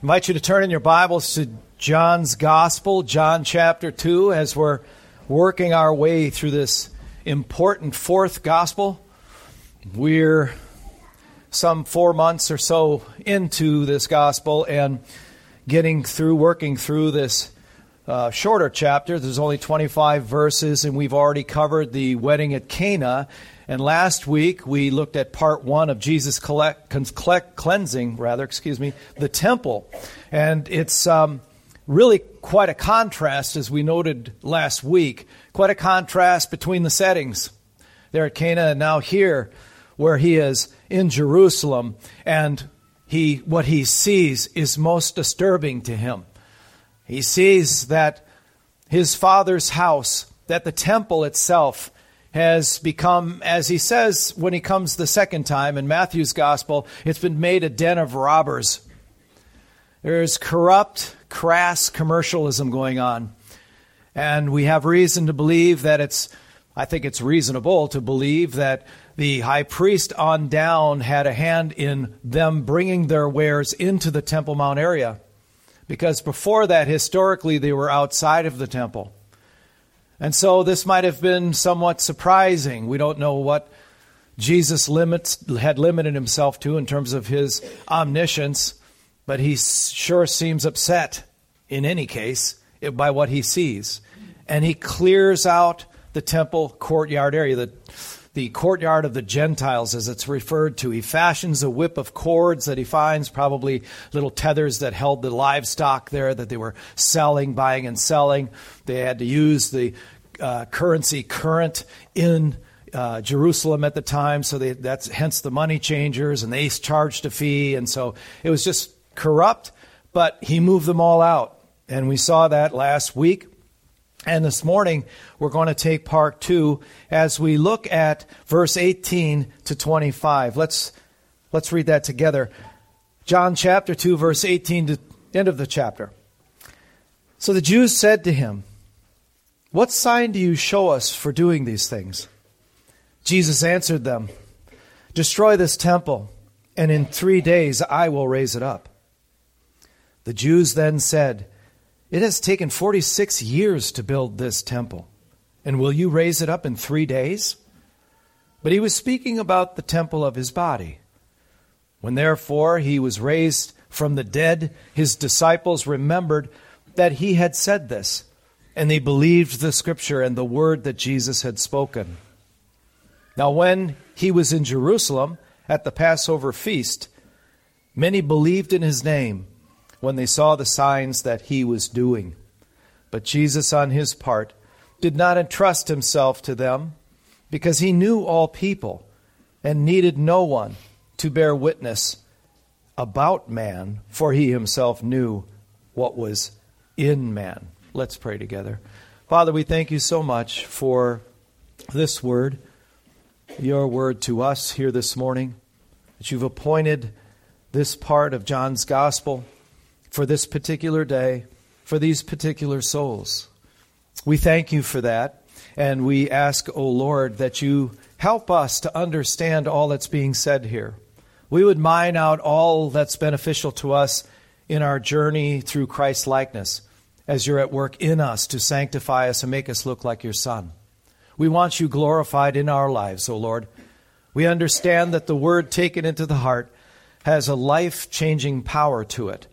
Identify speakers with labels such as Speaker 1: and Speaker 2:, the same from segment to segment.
Speaker 1: invite you to turn in your Bibles to John's Gospel, John chapter 2, as we're working our way through this important fourth Gospel. We're some four months or so into this Gospel and getting through, working through this uh, shorter chapter. There's only 25 verses, and we've already covered the wedding at Cana and last week we looked at part one of Jesus collect, collect, cleansing, rather, excuse me, the temple, and it's um, really quite a contrast, as we noted last week. Quite a contrast between the settings there at Cana and now here, where he is in Jerusalem, and he what he sees is most disturbing to him. He sees that his father's house, that the temple itself has become, as he says when he comes the second time in Matthew's gospel, it's been made a den of robbers. There's corrupt, crass commercialism going on. And we have reason to believe that it's, I think it's reasonable to believe that the high priest on down had a hand in them bringing their wares into the Temple Mount area. Because before that, historically, they were outside of the temple. And so this might have been somewhat surprising. We don't know what Jesus limits, had limited himself to in terms of his omniscience, but he sure seems upset in any case by what he sees. And he clears out the temple courtyard area, the, the courtyard of the Gentiles, as it's referred to. He fashions a whip of cords that he finds, probably little tethers that held the livestock there that they were selling, buying, and selling. They had to use the uh, currency current in uh, Jerusalem at the time, so they, that's hence the money changers, and they charged a fee, and so it was just corrupt. But he moved them all out, and we saw that last week. And this morning, we're going to take part two as we look at verse 18 to 25. Let's, let's read that together. John chapter 2, verse 18 to end of the chapter. So the Jews said to him, What sign do you show us for doing these things? Jesus answered them, Destroy this temple, and in three days I will raise it up. The Jews then said, it has taken 46 years to build this temple. And will you raise it up in three days? But he was speaking about the temple of his body. When therefore he was raised from the dead, his disciples remembered that he had said this, and they believed the scripture and the word that Jesus had spoken. Now, when he was in Jerusalem at the Passover feast, many believed in his name when they saw the signs that he was doing. But Jesus, on his part, did not entrust himself to them because he knew all people and needed no one to bear witness about man, for he himself knew what was in man. Let's pray together. Father, we thank you so much for this word, your word to us here this morning, that you've appointed this part of John's gospel for this particular day, for these particular souls. We thank you for that, and we ask, O oh Lord, that you help us to understand all that's being said here. We would mine out all that's beneficial to us in our journey through Christ's likeness as you're at work in us to sanctify us and make us look like your Son. We want you glorified in our lives, O oh Lord. We understand that the word taken into the heart has a life changing power to it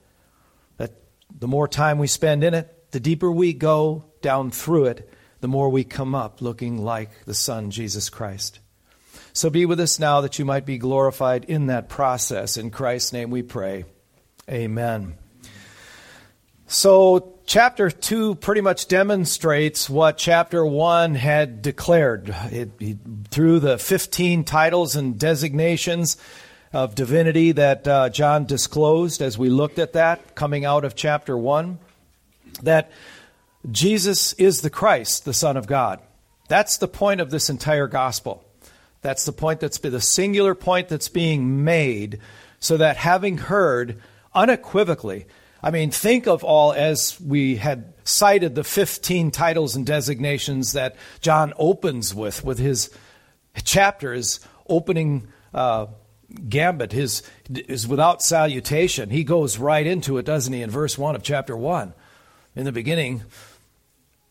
Speaker 1: the more time we spend in it, the deeper we go down through it, the more we come up looking like the Son, Jesus Christ. So be with us now that you might be glorified in that process. In Christ's name we pray. Amen. So, chapter 2 pretty much demonstrates what chapter 1 had declared. It, it, through the 15 titles and designations, of divinity that uh, John disclosed as we looked at that coming out of chapter 1 that Jesus is the Christ, the Son of God. That's the point of this entire gospel. That's the point that's the singular point that's being made so that having heard unequivocally, I mean, think of all as we had cited the 15 titles and designations that John opens with, with his chapters opening uh, gambit, his is without salutation. He goes right into it, doesn't he, in verse 1 of chapter 1. In the beginning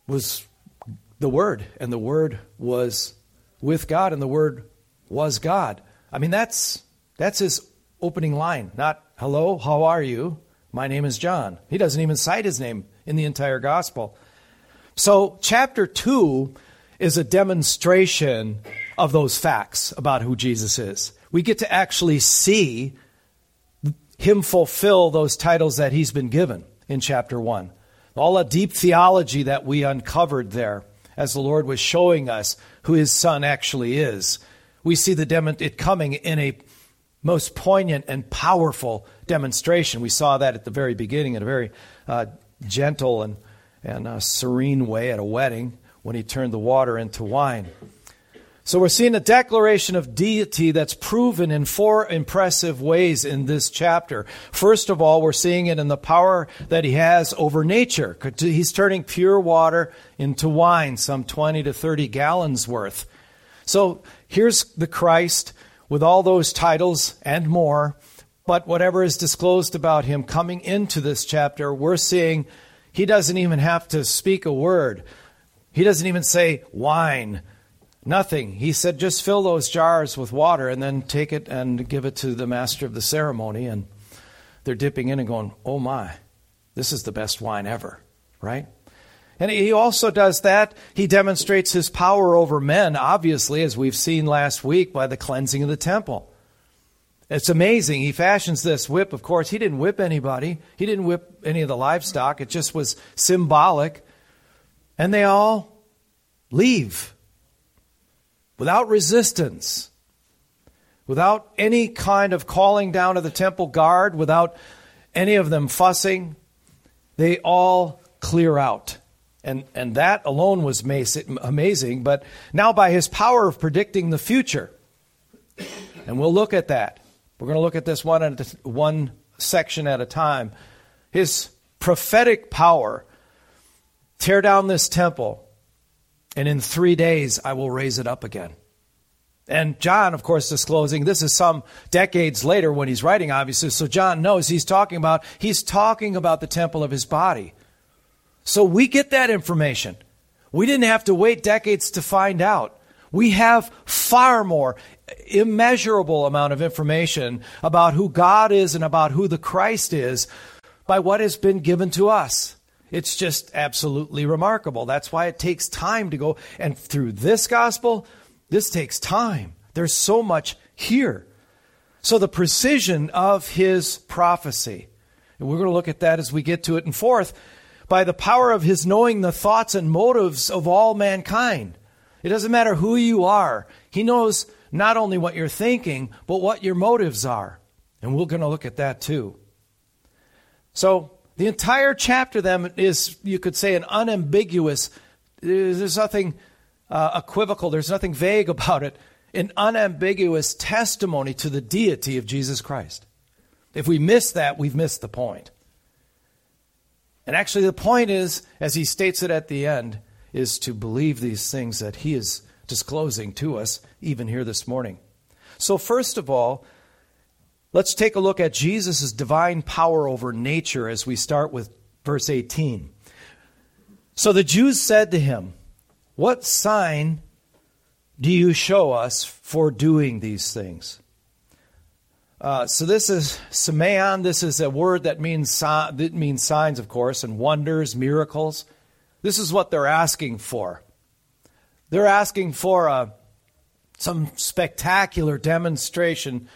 Speaker 1: was the Word, and the Word was with God, and the Word was God. I mean, that's, that's his opening line, not, hello, how are you? My name is John. He doesn't even cite his name in the entire gospel. So, chapter 2 is a demonstration of those facts about who Jesus is. We get to actually see him fulfill those titles that he's been given in chapter 1. All the deep theology that we uncovered there as the Lord was showing us who his son actually is. We see the dem- it coming in a most poignant and powerful demonstration. We saw that at the very beginning in a very uh, gentle and, and uh, serene way at a wedding when he turned the water into wine. So we're seeing a declaration of deity that's proven in four impressive ways in this chapter. First of all, we're seeing it in the power that he has over nature. He's turning pure water into wine, some 20 to 30 gallons worth. So here's the Christ with all those titles and more. But whatever is disclosed about him coming into this chapter, we're seeing he doesn't even have to speak a word. He doesn't even say wine, nothing. He said, just fill those jars with water and then take it and give it to the master of the ceremony. And they're dipping in and going, oh my, this is the best wine ever, right? And he also does that. He demonstrates his power over men, obviously, as we've seen last week by the cleansing of the temple. It's amazing. He fashions this whip. Of course, he didn't whip anybody, he didn't whip any of the livestock. It just was symbolic. And they all leave without resistance, without any kind of calling down of the temple guard, without any of them fussing. They all clear out. And, and that alone was amazing. But now, by his power of predicting the future, and we'll look at that. We're going to look at this one, at one section at a time. His prophetic power tear down this temple, and in three days I will raise it up again. And John, of course, disclosing this is some decades later when he's writing, obviously. So John knows he's talking about he's talking about the temple of his body. So we get that information. We didn't have to wait decades to find out. We have far more, immeasurable amount of information about who God is and about who the Christ is by what has been given to us. It's just absolutely remarkable. That's why it takes time to go. And through this gospel, this takes time. There's so much here. So the precision of his prophecy, and we're going to look at that as we get to it. And fourth, by the power of his knowing the thoughts and motives of all mankind. It doesn't matter who you are, he knows not only what you're thinking, but what your motives are. And we're going to look at that too. So, the entire chapter then is, you could say, an unambiguous, there's nothing uh, equivocal, there's nothing vague about it, an unambiguous testimony to the deity of Jesus Christ. If we miss that, we've missed the point. And actually, the point is, as he states it at the end, is to believe these things that he is disclosing to us, even here this morning. So, first of all, let's take a look at Jesus' divine power over nature as we start with verse 18. So the Jews said to him, What sign do you show us for doing these things? Uh, so this is semeion. This is a word that means that means signs, of course, and wonders, miracles. This is what they're asking for. They're asking for a, uh, some spectacular demonstration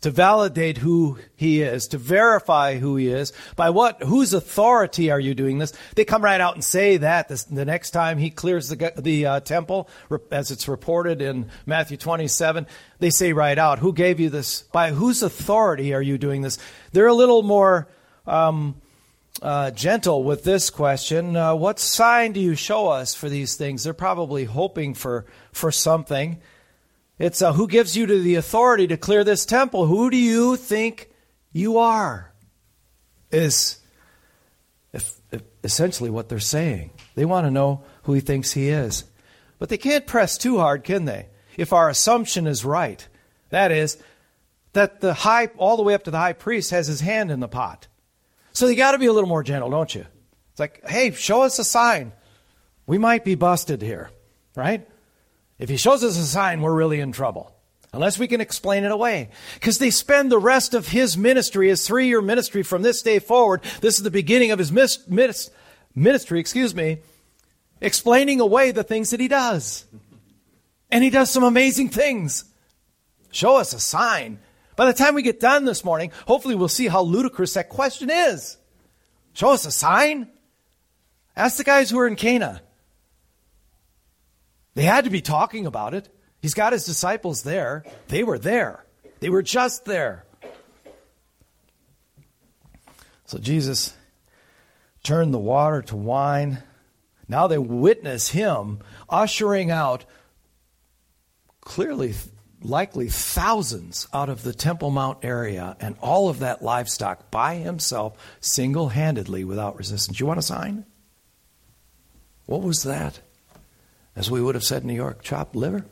Speaker 1: to validate who he is, to verify who he is. By what, whose authority are you doing this? They come right out and say that this, the next time he clears the, the uh, temple, as it's reported in Matthew 27, they say right out, who gave you this? By whose authority are you doing this? They're a little more, um, uh, gentle with this question. Uh, what sign do you show us for these things? They're probably hoping for, for something. It's uh, who gives you the authority to clear this temple? Who do you think you are? Is essentially what they're saying. They want to know who he thinks he is. But they can't press too hard, can they? If our assumption is right. That is, that the high, all the way up to the high priest, has his hand in the pot. So you got to be a little more gentle, don't you? It's like, hey, show us a sign. We might be busted here, right? If he shows us a sign, we're really in trouble. Unless we can explain it away. Because they spend the rest of his ministry, his three year ministry from this day forward, this is the beginning of his ministry, excuse me, explaining away the things that he does. And he does some amazing things. Show us a sign. By the time we get done this morning, hopefully we'll see how ludicrous that question is. Show us a sign? Ask the guys who are in Cana. They had to be talking about it. He's got his disciples there. They were there. They were just there. So Jesus turned the water to wine. Now they witness him ushering out clearly, likely thousands out of the Temple Mount area and all of that livestock by himself, single handedly, without resistance. You want a sign? What was that? As we would have said in New York, chopped liver?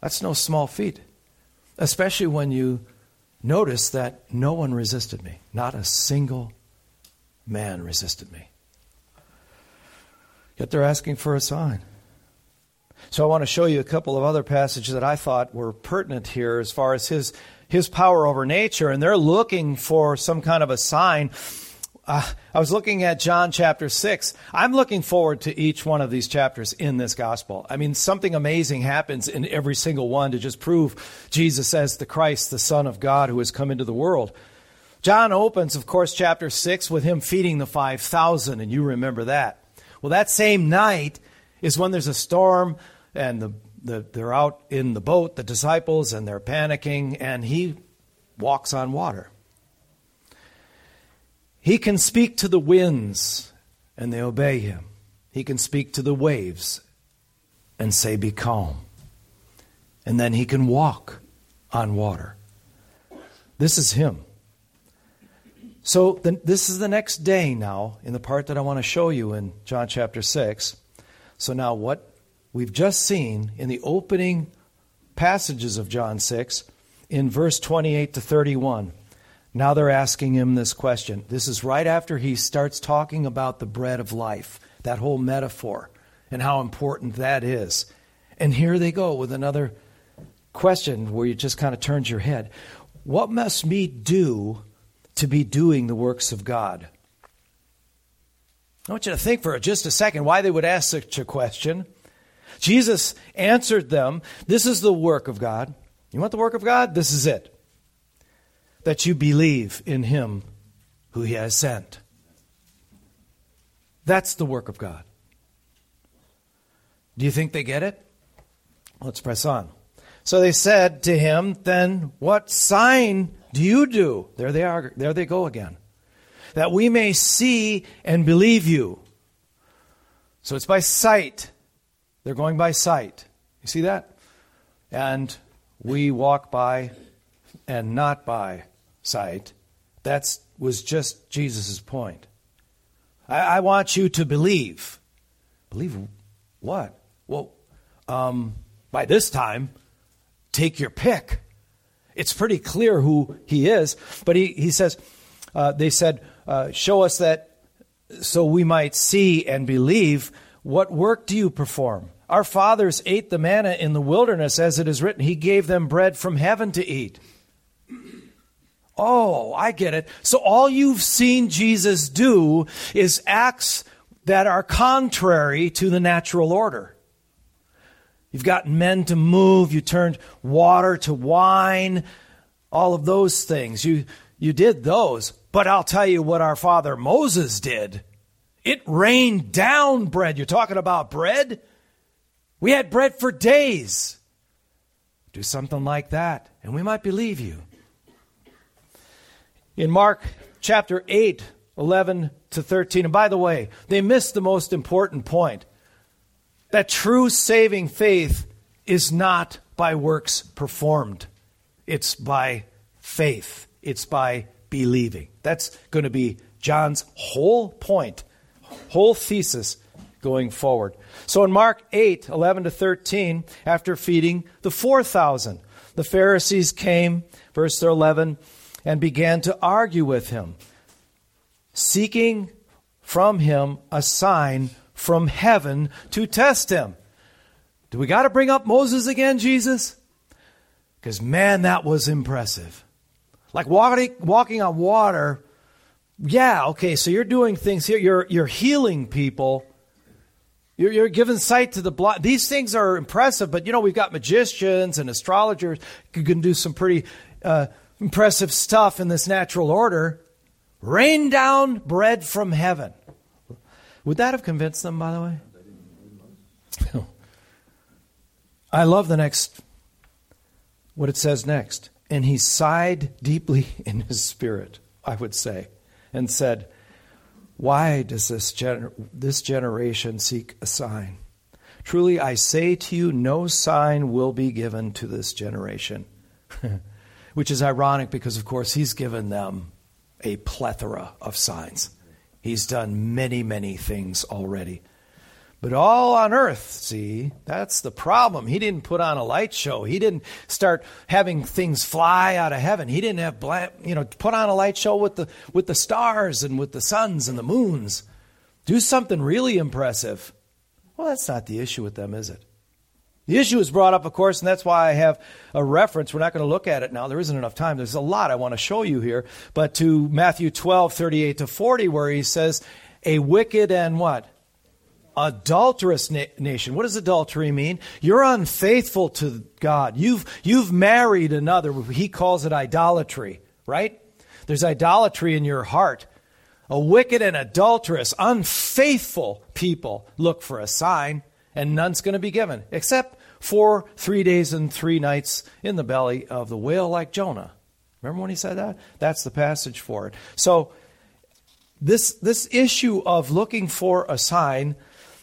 Speaker 1: That's no small feat, especially when you notice that no one resisted me. Not a single man resisted me. Yet they're asking for a sign. So I want to show you a couple of other passages that I thought were pertinent here as far as his his power over nature and they're looking for some kind of a sign uh, I was looking at John chapter 6. I'm looking forward to each one of these chapters in this gospel. I mean, something amazing happens in every single one to just prove Jesus as the Christ, the Son of God who has come into the world. John opens, of course, chapter 6 with him feeding the 5,000, and you remember that. Well, that same night is when there's a storm and the, the, they're out in the boat, the disciples, and they're panicking, and he walks on water. He can speak to the winds and they obey him. He can speak to the waves and say, Be calm. And then he can walk on water. This is him. So the, this is the next day now in the part that I want to show you in John chapter 6. So now what we've just seen in the opening passages of John 6 in verse 28 to 31 now they're asking him this question. This is right after he starts talking about the bread of life, that whole metaphor, and how important that is. And here they go with another question where you just kind of turns your head. What must me do to be doing the works of God? I want you to think for just a second why they would ask such a question. Jesus answered them, This is the work of God. You want the work of God? This is it that you believe in him who he has sent. That's the work of God. Do you think they get it? Let's press on. So they said to him, Then what sign do you do? There they are. There they go again. That we may see and believe you. So it's by sight. They're going by sight. You see that? And we walk by and not by sight. That was just Jesus' point. I, I, want you to believe. Believe what? Well, um, by this time, take your pick. It's pretty clear who he is, but he, he says, uh, they said, uh, show us that so we might see and believe. What work do you perform? Our fathers ate the manna in the wilderness, as it is written, He gave them bread from heaven to eat. Oh, I get it. So all you've seen Jesus do is acts that are contrary to the natural order. You've got men to move, you turned water to wine, all of those things. You, you did those. But I'll tell you what our father Moses did. It rained down bread. You're talking about bread? We had bread for days. Do something like that, and we might believe you. In Mark chapter 8, 11 to 13, and by the way, they missed the most important point that true saving faith is not by works performed, it's by faith, it's by believing. That's going to be John's whole point, whole thesis going forward. So in Mark 8, 11 to 13, after feeding the 4,000, the Pharisees came, verse 11, and began to argue with him, seeking from him a sign from heaven to test him. Do we got to bring up Moses again, Jesus? Because, man, that was impressive. Like walking, walking on water. Yeah, okay, so you're doing things here. You're, you're healing people. You're, you're giving sight to the blind. These things are impressive, but you know, we've got magicians and astrologers who can do some pretty uh, impressive stuff in this natural order. Rain down bread from heaven. Would that have convinced them, by the way? I love the next, what it says next. And he sighed deeply in his spirit, I would say, and said, Why does this, gener- this generation seek a sign? Truly, I say to you, no sign will be given to this generation. Which is ironic because, of course, he's given them a plethora of signs. He's done many, many things already. But all on earth, see, that's the problem. He didn't put on a light show. He didn't start having things fly out of heaven. He didn't have, you know, put on a light show with the with the stars and with the suns and the moons. Do something really impressive. Well, that's not the issue with them, is it? The issue is brought up, of course, and that's why I have a reference. We're not going to look at it now. There isn't enough time. There's a lot I want to show you here. But to Matthew 12, 38 to 40, where he says, A wicked and what? adulterous na- nation. What does adultery mean? You're unfaithful to God. You've, you've married another. He calls it idolatry, right? There's idolatry in your heart. A wicked and adulterous, unfaithful people look for a sign, and none's going to be given, except for three days and three nights in the belly of the whale like Jonah. Remember when he said that? That's the passage for it. So, this, this issue of looking for a sign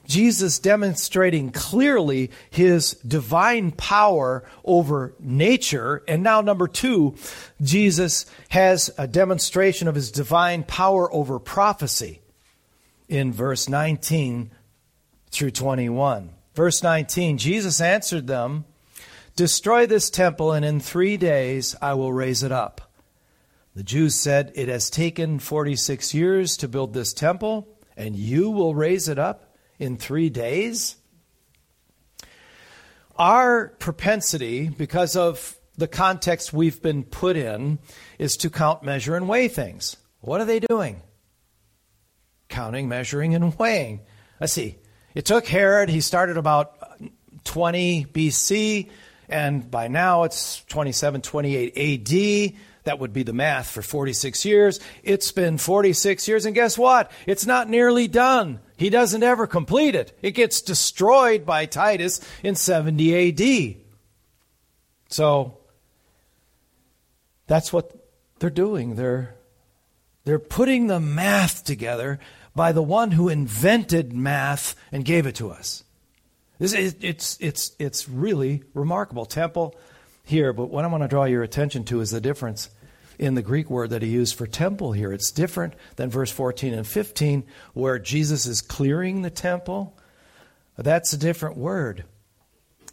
Speaker 1: Jesus demonstrating clearly his divine power over nature. And now, number two, Jesus has a demonstration of his divine power over prophecy in verse 19 through 21. Verse 19 Jesus answered them, Destroy this temple, and in three days I will raise it up. The Jews said, It has taken 46 years to build this temple, and you will raise it up in three days? Our propensity, because of the context we've been put in, is to count, measure, and weigh things. What are they doing? Counting, measuring, and weighing. Let's see. It took Herod, he started about 20 BC, and by now it's 27, 28 AD. That would be the math for 46 years. It's been 46 years, and guess what? It's not nearly done. He doesn't ever complete it. It gets destroyed by Titus in 70 AD. So that's what they're doing. They're, they're putting the math together by the one who invented math and gave it to us. This, it's, it's, it's really remarkable. Temple here, but what I want to draw your attention to is the difference in the Greek word that he used for temple here. It's different than verse 14 and 15, where Jesus is clearing the temple. That's a different word.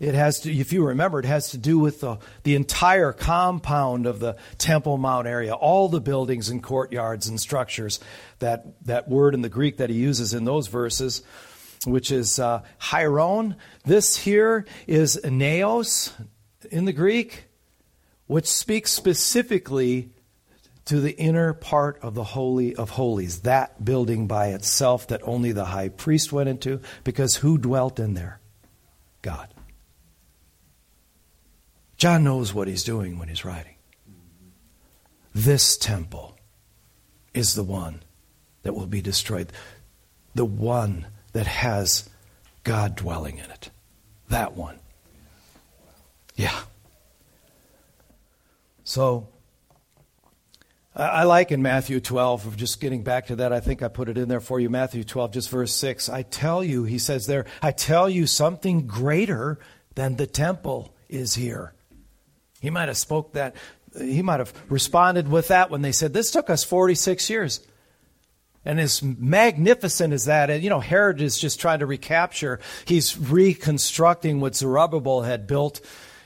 Speaker 1: It has to, if you remember, it has to do with the, the entire compound of the Temple Mount area, all the buildings and courtyards and structures. That, that word in the Greek that he uses in those verses, which is uh, hieron. This here is naos in the Greek, which speaks specifically to the inner part of the Holy of Holies, that building by itself that only the high priest went into, because who dwelt in there? God. John knows what he's doing when he's writing. This temple is the one that will be destroyed, the one that has God dwelling in it. That one. Yeah. So, I like in Matthew 12, of just getting back to that, I think I put it in there for you. Matthew 12, just verse 6. I tell you, he says there, I tell you something greater than the temple is here. He might have spoke that, he might have responded with that when they said, This took us 46 years. And as magnificent as that, and you know, Herod is just trying to recapture, he's reconstructing what Zerubbabel had built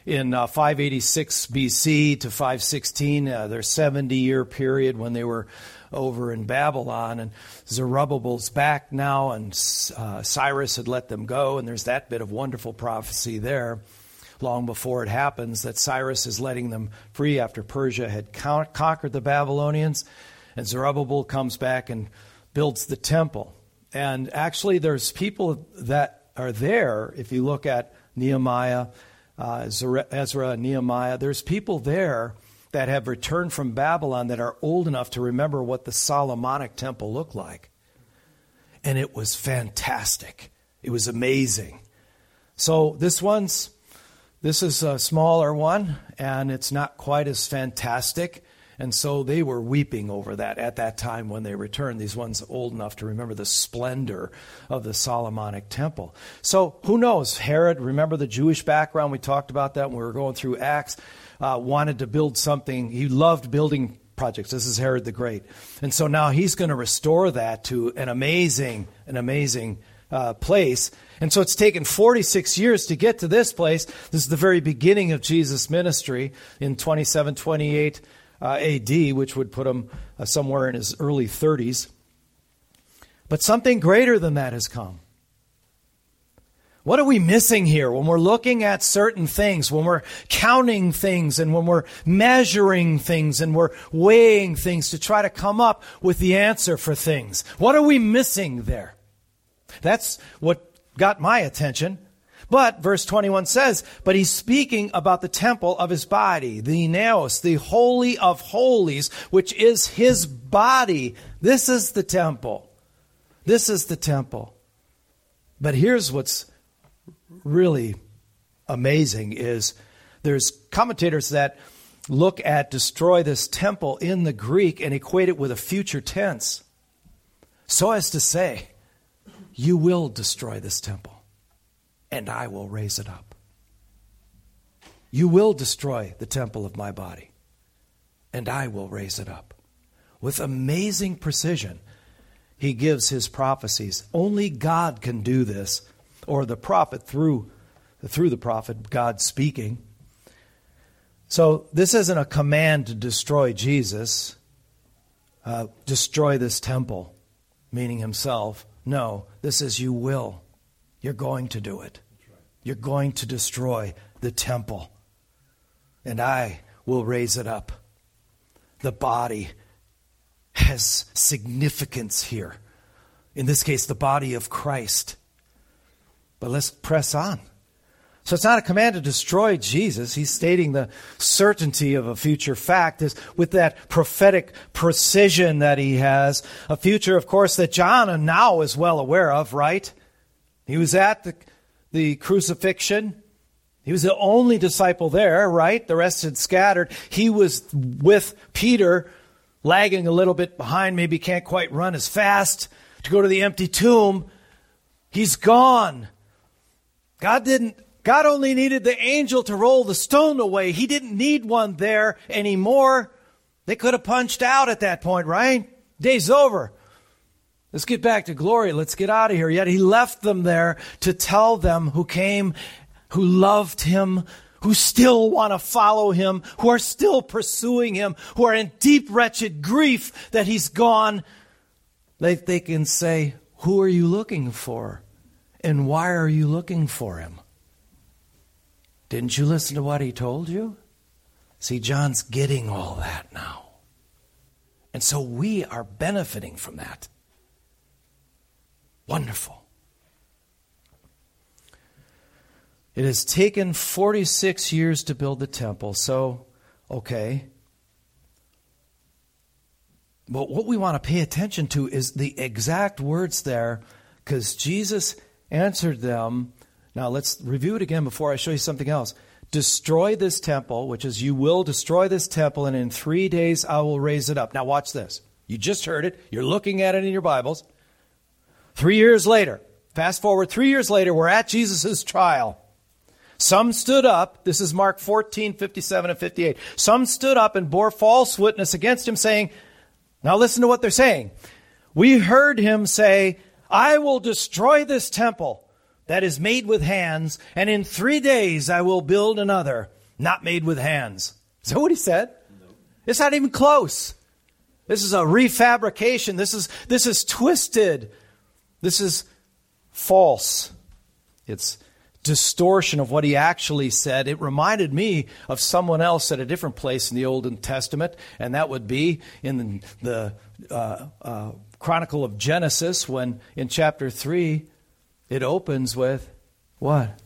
Speaker 1: in uh, 586 BC to 516, uh, their 70 year period when they were over in Babylon. And Zerubbabel's back now, and uh, Cyrus had let them go. And there's that bit of wonderful prophecy there long before it happens that Cyrus is letting them free after Persia had con- conquered the Babylonians. And Zerubbabel comes back and builds the temple. And actually, there's people that are there, if you look at Nehemiah, uh, Ezra, Nehemiah, there's people there that have returned from Babylon that are old enough to remember what the Solomonic temple looked like. And it was fantastic. It was amazing. So this one's this is a smaller one and it's not quite as fantastic. And so they were weeping over that at that time when they returned, these ones old enough to remember the splendor of the Solomonic temple. So who knows? Herod, remember the Jewish background? We talked about that when we were going through Acts. Uh, wanted to build something. He loved building projects. This is Herod the Great. And so now he's going to restore that to an amazing, an amazing uh, place. And so it's taken 46 years to get to this place. This is the very beginning of Jesus' ministry in 27, 28 uh, AD, which would put him uh, somewhere in his early 30s. But something greater than that has come. What are we missing here when we're looking at certain things, when we're counting things, and when we're measuring things, and we're weighing things to try to come up with the answer for things? What are we missing there? That's what got my attention. But verse 21 says, but he's speaking about the temple of his body, the naos, the holy of holies, which is his body. This is the temple. This is the temple. But here's what's really amazing is there's commentators that look at destroy this temple in the Greek and equate it with a future tense. So as to say, you will destroy this temple and I will raise it up. You will destroy the temple of my body, and I will raise it up. With amazing precision, he gives his prophecies. Only God can do this, or the prophet through, through the prophet, God speaking. So this isn't a command to destroy Jesus, uh, destroy this temple, meaning himself. No, this is you will. You're going to do it. You're going to destroy the temple. And I will raise it up. The body has significance here. In this case, the body of Christ. But let's press on. So it's not a command to destroy Jesus. He's stating the certainty of a future fact is with that prophetic precision that he has. A future, of course, that John now is well aware of, right? He was at the, the crucifixion. He was the only disciple there, right? The rest had scattered. He was with Peter, lagging a little bit behind, maybe can't quite run as fast to go to the empty tomb. He's gone. God didn't God only needed the angel to roll the stone away. He didn't need one there anymore. They could have punched out at that point, right? Day's over. Let's get back to glory. Let's get out of here. Yet he left them there to tell them who came, who loved him, who still want to follow him, who are still pursuing him, who are in deep, wretched grief that he's gone. They, they can say, Who are you looking for? And why are you looking for him? Didn't you listen to what he told you? See, John's getting all that now. And so we are benefiting from that. Wonderful. It has taken 46 years to build the temple, so, okay. But what we want to pay attention to is the exact words there, because Jesus answered them. Now, let's review it again before I show you something else. Destroy this temple, which is, you will destroy this temple, and in three days I will raise it up. Now, watch this. You just heard it. You're looking at it in your Bibles. Three years later, fast forward three years later, we're at Jesus' trial. Some stood up, this is Mark 14, 57 and 58. Some stood up and bore false witness against him, saying, Now listen to what they're saying. We heard him say, I will destroy this temple, that is made with hands, and in three days I will build another, not made with hands. Is that what he said? No. It's not even close. This is a refabrication. This is, this is twisted. This is false. It's distortion of what he actually said. It reminded me of someone else at a different place in the Old Testament, and that would be in the, uh, uh, Chronicle of Genesis when in chapter 3 it opens with what?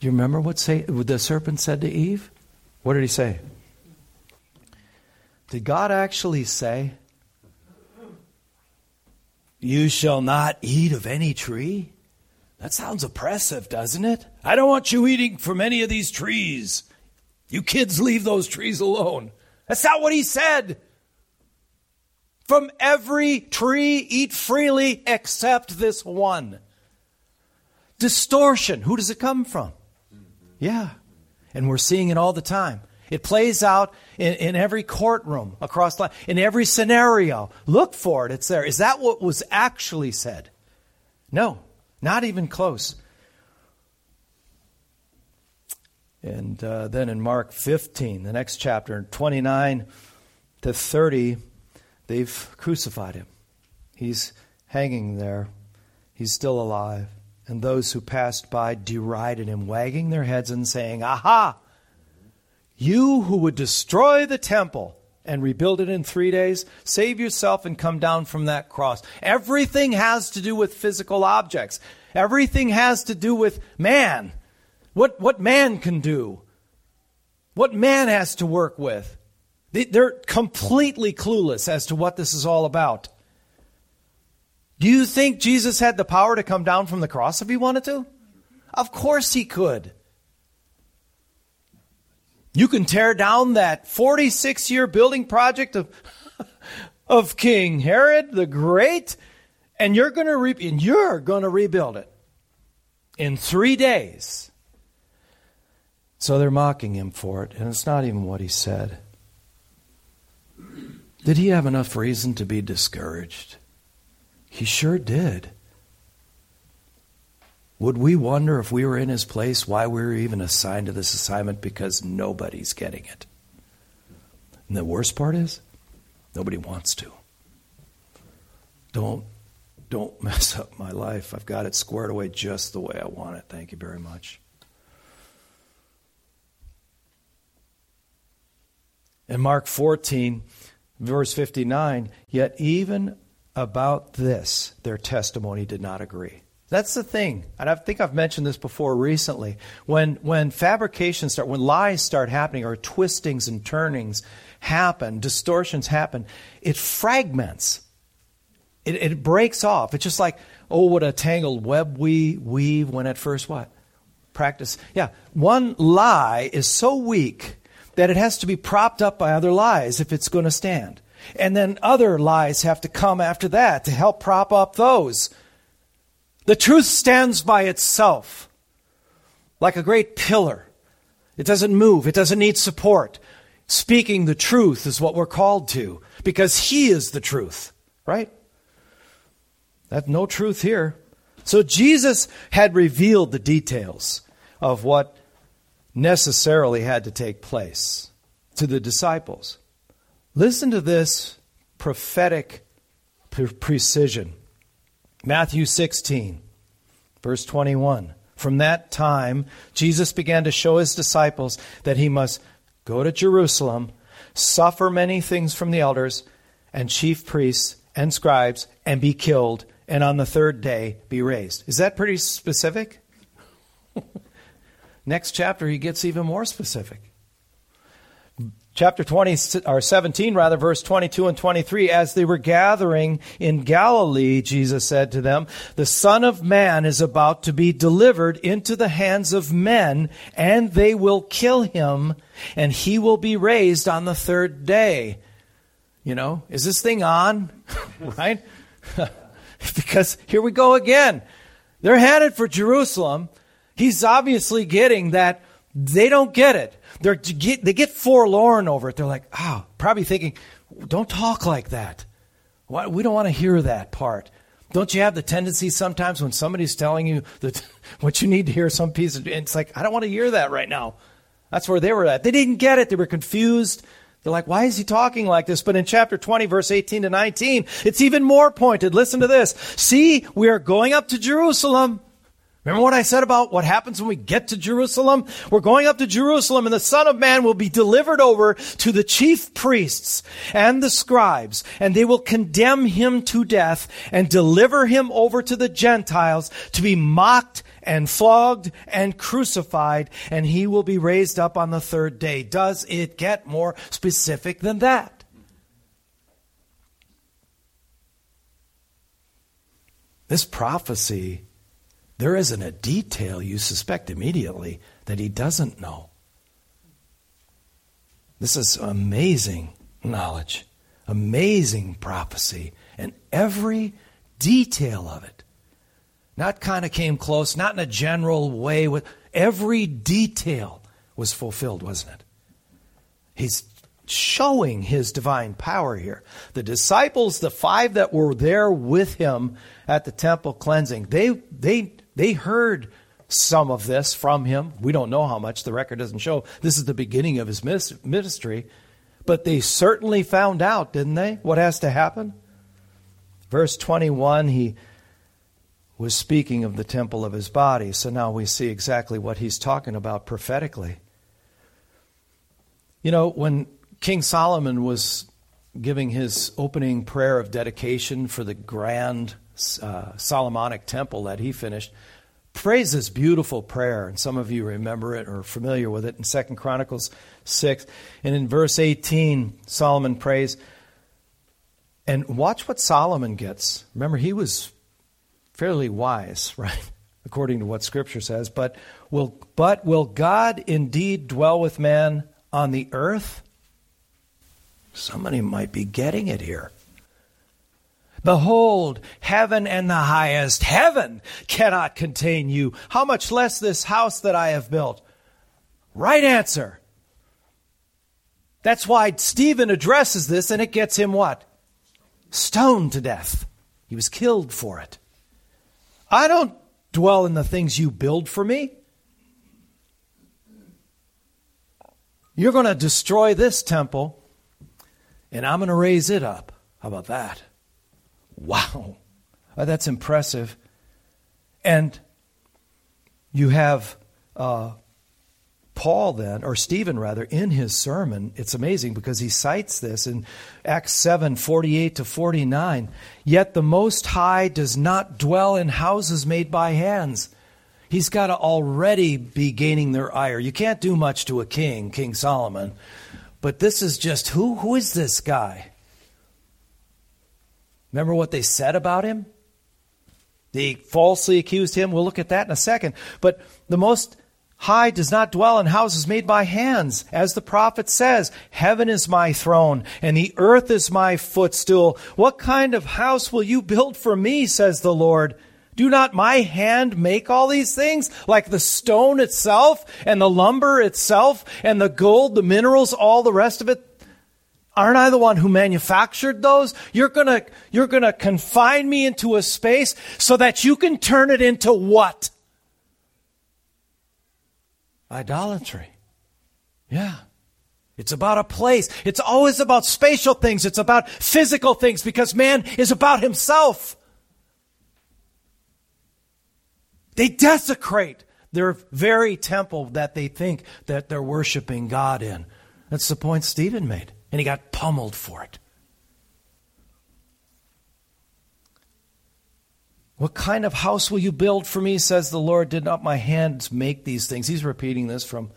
Speaker 1: Do you remember what, say, the serpent said to Eve? What did he say? Did God actually say, You shall not eat of any tree? That sounds oppressive, doesn't it? I don't want you eating from any of these trees. You kids leave those trees alone. That's not what he said. From every tree eat freely except this one. Distortion. Who does it come from? Yeah. And we're seeing it all the time. It plays out in, in every courtroom across the in every scenario. Look for it. It's there. Is that what was actually said? No, not even close. And uh, then in Mark 15, the next chapter, 29 to 30, They've crucified him. He's hanging there. He's still alive. And those who passed by derided him, wagging their heads and saying, Aha! You who would destroy the temple and rebuild it in three days, save yourself and come down from that cross. Everything has to do with physical objects. Everything has to do with man. What, what man can do. What man has to work with. They're completely clueless as to what this is all about. Do you think Jesus had the power to come down from the cross if he wanted to? Of course he could. You can tear down that 46 year building project of, of King Herod the Great, and you're going to re- and you're going to rebuild it in three days. So they're mocking him for it, and it's not even what he said. Did he have enough reason to be discouraged? He sure did. Would we wonder if we were in his place why we were even assigned to this assignment because nobody's getting it? And the worst part is, nobody wants to. Don't don't mess up my life. I've got it squared away just the way I want it. Thank you very much. In Mark 14, verse 59, yet even about this, their testimony did not agree. That's the thing. And I think I've mentioned this before recently. When, when fabrications start, when lies start happening or twistings and turnings happen, distortions happen, it fragments. It, it breaks off. It's just like, oh, what a tangled web we weave when at first what? Practice. Yeah. One lie is so weak that it has to be propped up by other lies if it's going to stand. And then other lies have to come after that to help prop up those. The truth stands by itself like a great pillar. It doesn't move, it doesn't need support. Speaking the truth is what we're called to because He is the truth, right? That's no truth here. So Jesus had revealed the details of what necessarily had to take place to the disciples. Listen to this prophetic pre- precision. Matthew 16, verse 21. From that time, Jesus began to show his disciples that he must go to Jerusalem, suffer many things from the elders and chief priests and scribes, and be killed, and on the third day be raised. Is that pretty specific? Next chapter, he gets even more specific. Chapter 20, or 17, rather, verse 22 and 23. As they were gathering in Galilee, Jesus said to them, The Son of Man is about to be delivered into the hands of men, and they will kill him, and he will be raised on the third day. You know, is this thing on? right? because here we go again. They're headed for Jerusalem. He's obviously getting that they don't get it. They're, they get forlorn over it. They're like, oh, probably thinking, don't talk like that. We don't want to hear that part. Don't you have the tendency sometimes when somebody's telling you that what you need to hear, some piece of, it's like, I don't want to hear that right now. That's where they were at. They didn't get it. They were confused. They're like, why is he talking like this? But in chapter 20, verse 18 to 19, it's even more pointed. Listen to this. See, we are going up to Jerusalem. Remember what I said about what happens when we get to Jerusalem? We're going up to Jerusalem and the Son of Man will be delivered over to the chief priests and the scribes and they will condemn him to death and deliver him over to the Gentiles to be mocked and flogged and crucified and he will be raised up on the third day. Does it get more specific than that? This prophecy there isn't a detail you suspect immediately that he doesn't know. This is amazing knowledge, amazing prophecy, and every detail of it. Not kind of came close, not in a general way. With every detail was fulfilled, wasn't it? He's showing his divine power here. The disciples, the five that were there with him at the temple cleansing, they they they heard some of this from him. We don't know how much, the record doesn't show. This is the beginning of his ministry. But they certainly found out, didn't they? What has to happen? Verse 21, he was speaking of the temple of his body. So now we see exactly what he's talking about prophetically. You know, when King Solomon was giving his opening prayer of dedication for the grand uh, Solomonic temple that he finished, prays this beautiful prayer, and some of you remember it or are familiar with it in Second Chronicles 6. And in verse 18, Solomon prays, and watch what Solomon gets. Remember, he was fairly wise, right? According to what Scripture says. But will, but will God indeed dwell with man on the earth? Somebody might be getting it here. Behold, heaven and the highest heaven cannot contain you. How much less this house that I have built? Right answer. That's why Stephen addresses this and it gets him what? Stoned to death. He was killed for it. I don't dwell in the things you build for me. You're going to destroy this temple and I'm going to raise it up. How about that? Wow, uh, that's impressive. And you have uh, Paul then, or Stephen rather, in his sermon. It's amazing because he cites this in Acts 7 48 to 49. Yet the Most High does not dwell in houses made by hands. He's got to already be gaining their ire. You can't do much to a king, King Solomon. But this is just who? Who is this guy? Remember what they said about him? They falsely accused him. We'll look at that in a second. But the Most High does not dwell in houses made by hands. As the prophet says, Heaven is my throne, and the earth is my footstool. What kind of house will you build for me, says the Lord? Do not my hand make all these things? Like the stone itself, and the lumber itself, and the gold, the minerals, all the rest of it? Aren't I the one who manufactured those? You're gonna, you're gonna confine me into a space so that you can turn it into what? Idolatry. Yeah. It's about a place. It's always about spatial things. It's about physical things because man is about himself. They desecrate their very temple that they think that they're worshiping God in. That's the point Stephen made and he got pummeled for it. What kind of house will you build for me, says the Lord? Did not my hands make these things? He's repeating this from,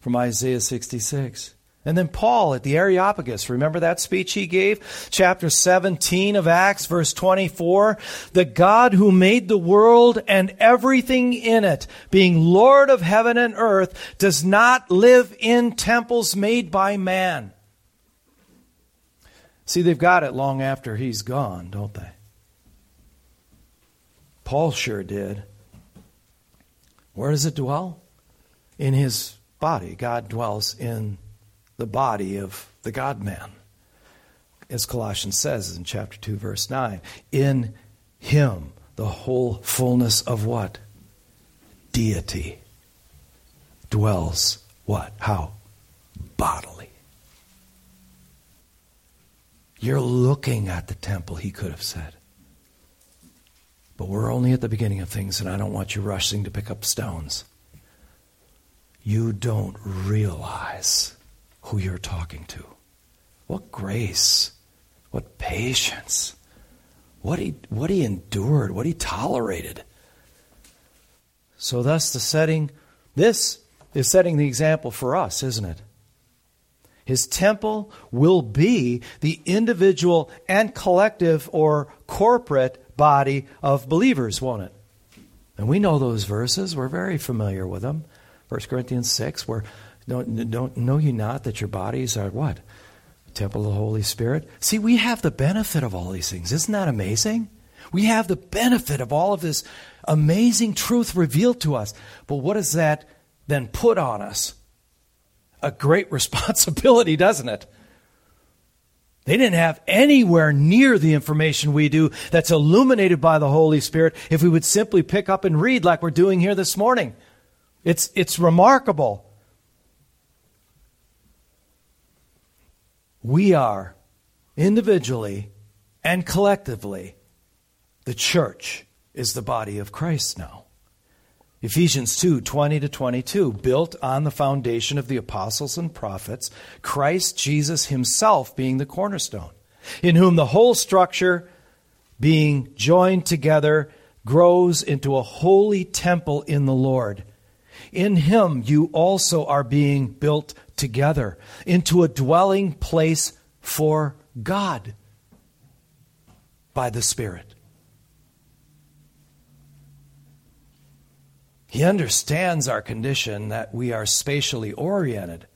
Speaker 1: from Isaiah 66. And then Paul at the Areopagus, remember that speech he gave? Chapter 17 of Acts, verse 24. The God who made the world and everything in it, being Lord of heaven and earth, does not live in temples made by man. See, they've got it long after he's gone, don't they? Paul sure did. Where does it dwell? In his body. God dwells in the body of the God man. As Colossians says in chapter 2, verse 9. In him the whole fullness of what? Deity dwells what? How? Bodily. You're looking at the temple, he could have said. But we're only at the beginning of things, and I don't want you rushing to pick up stones. You don't realize who you're talking to. What grace, what patience, what he, what he endured, what he tolerated. So, thus, the setting, this is setting the example for us, isn't it? His temple will be the individual and collective or corporate body of believers, won't it? And we know those verses. We're very familiar with them. 1 Corinthians 6, where don't, don't know you not that your bodies are what? Temple of the Holy Spirit. See, we have the benefit of all these things. Isn't that amazing? We have the benefit of all of this amazing truth revealed to us. But what does that then put on us? A great responsibility, doesn't it? They didn't have anywhere near the information we do that's illuminated by the Holy Spirit if we would simply pick up and read like we're doing here this morning. It's, it's remarkable. We are individually and collectively, the church is the body of Christ now. Ephesians 2 20 to 22, built on the foundation of the apostles and prophets, Christ Jesus himself being the cornerstone, in whom the whole structure, being joined together, grows into a holy temple in the Lord. In him you also are being built together into a dwelling place for God by the Spirit. He understands our condition that we are spatially oriented.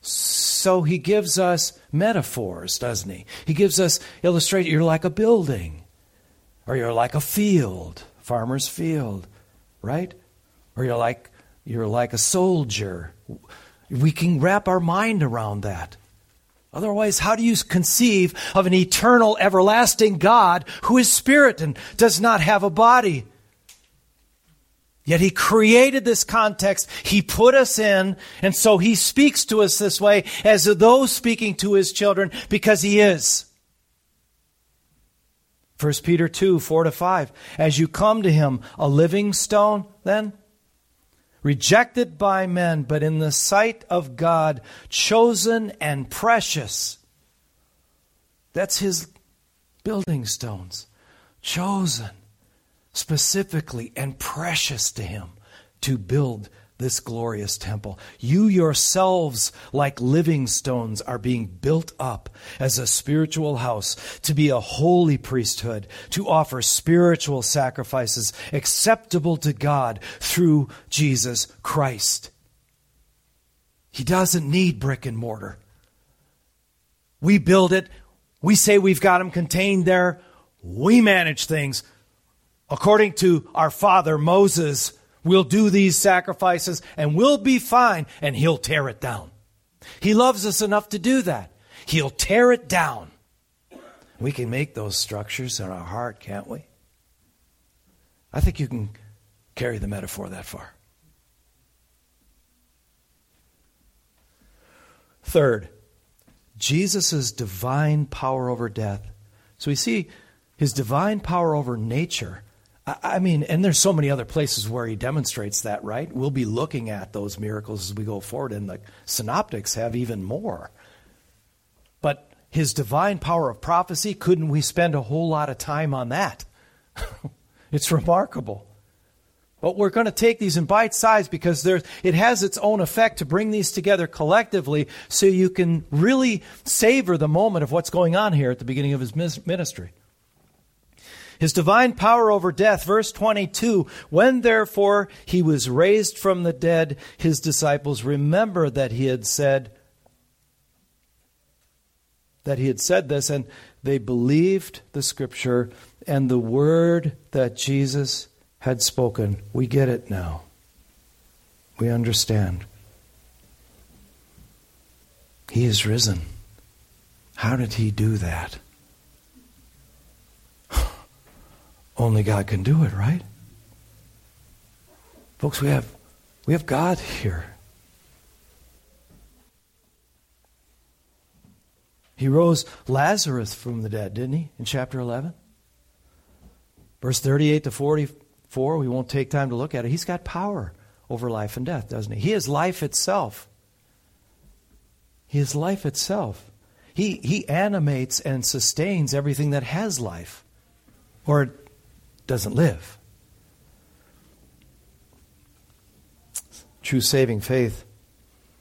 Speaker 1: So he gives us metaphors, doesn't he? He gives us illustration. You're like a building, or you're like a field, farmer's field, right? Or you're like you're like a soldier. We can wrap our mind around that. Otherwise, how do you conceive of an eternal, everlasting God who is spirit and does not have a body? Yet he created this context. He put us in. And so he speaks to us this way as though speaking to his children because he is. 1 Peter 2, 4 to 5. As you come to him, a living stone, then, rejected by men, but in the sight of God, chosen and precious. That's his building stones. Chosen specifically and precious to him to build this glorious temple. You yourselves, like living stones, are being built up as a spiritual house to be a holy priesthood, to offer spiritual sacrifices acceptable to God through Jesus Christ. He doesn't need brick and mortar. We build it. We say we've got them contained there. We manage things according to our father Moses, we'll do these sacrifices and we'll be fine, and he'll tear it down. He loves us enough to do that. He'll tear it down. We can make those structures in our heart, can't we? I think you can carry the metaphor that far. Third, Jesus' divine power over death. So we see his divine power over nature I mean, and there's so many other places where he demonstrates that, right? We'll be looking at those miracles as we go forward, and the synoptics have even more. But his divine power of prophecy, couldn't we spend a whole lot of time on that? it's remarkable. But we're going to take these in bite size because it has its own effect to bring these together collectively so you can really savor the moment of what's going on here at the beginning of his ministry. His divine power over death, verse 22 When therefore he was raised from the dead, his disciples remember that he had said, that he had said this, and they believed the scripture and the word that Jesus had spoken. We get it now. We understand. He is risen. How did he do that? Only God can do it, right? Folks, we have we have God here. He rose Lazarus from the dead, didn't he, in chapter 11? Verse 38 to 44, we won't take time to look at it. He's got power over life and death, doesn't he? He is life itself. He is life itself. He, he animates and sustains everything that has life or doesn't live. True saving faith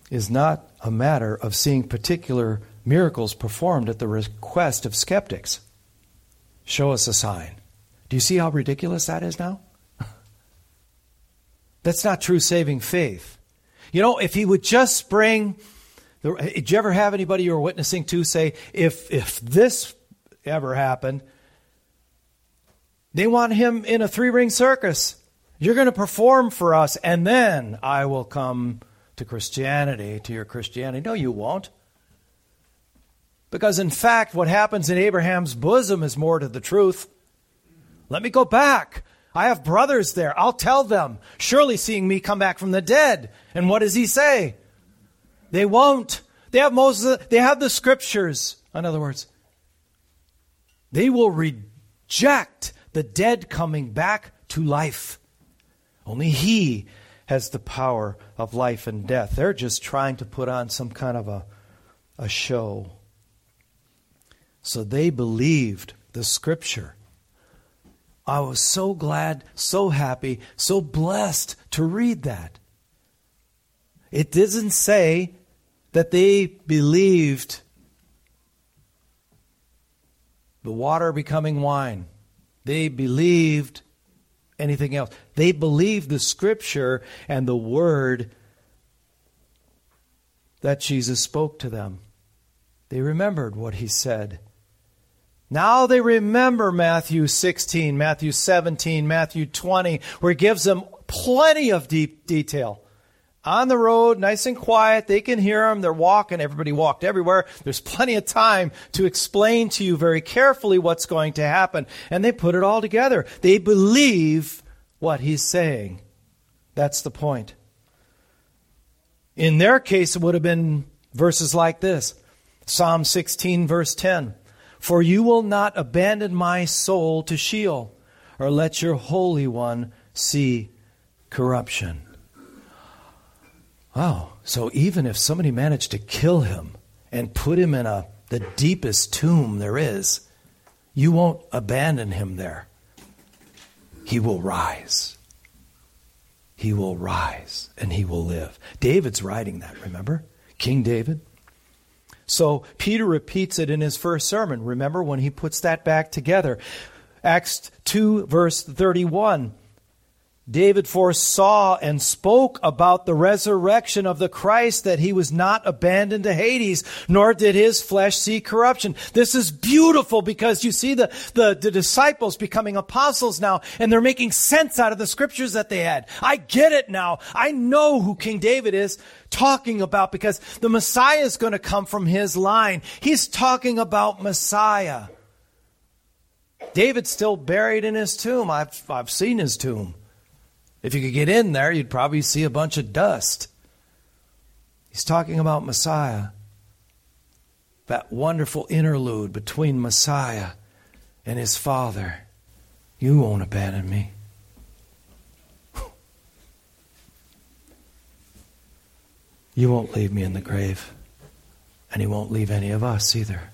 Speaker 1: is not a matter of seeing particular miracles performed at the request of skeptics. Show us a sign. Do you see how ridiculous that is now? That's not true saving faith. You know, if he would just bring, did you ever have anybody you were witnessing to say, if, if this ever happened, they want him in a three ring circus. You're going to perform for us, and then I will come to Christianity, to your Christianity. No, you won't. Because in fact, what happens in Abraham's bosom is more to the truth. Let me go back. I have brothers there. I'll tell them. Surely seeing me come back from the dead. And what does he say? They won't. They have Moses, they have the scriptures. In other words, they will reject the dead coming back to life. Only he has the power of life and death. They're just trying to put on some kind of a, a show. So they believed the scripture. I was so glad, so happy, so blessed to read that. It doesn't say that they believed the water becoming wine. They believed anything else. They believed the scripture and the word that Jesus spoke to them. They remembered what he said. Now they remember Matthew 16, Matthew 17, Matthew 20, where he gives them plenty of deep detail. On the road, nice and quiet, they can hear them, they're walking, everybody walked everywhere. There's plenty of time to explain to you very carefully what's going to happen. And they put it all together. They believe what he's saying. That's the point. In their case, it would have been verses like this Psalm 16, verse 10. For you will not abandon my soul to Sheol, or let your Holy One see corruption. Oh, so even if somebody managed to kill him and put him in a, the deepest tomb there is, you won't abandon him there. He will rise. He will rise and he will live. David's writing that, remember? King David. So Peter repeats it in his first sermon. Remember when he puts that back together? Acts 2, verse 31. David foresaw and spoke about the resurrection of the Christ, that he was not abandoned to Hades, nor did his flesh see corruption. This is beautiful because you see the, the, the, disciples becoming apostles now, and they're making sense out of the scriptures that they had. I get it now. I know who King David is talking about because the Messiah is going to come from his line. He's talking about Messiah. David's still buried in his tomb. I've, I've seen his tomb. If you could get in there, you'd probably see a bunch of dust. He's talking about Messiah. That wonderful interlude between Messiah and his Father. You won't abandon me. You won't leave me in the grave. And He won't leave any of us either.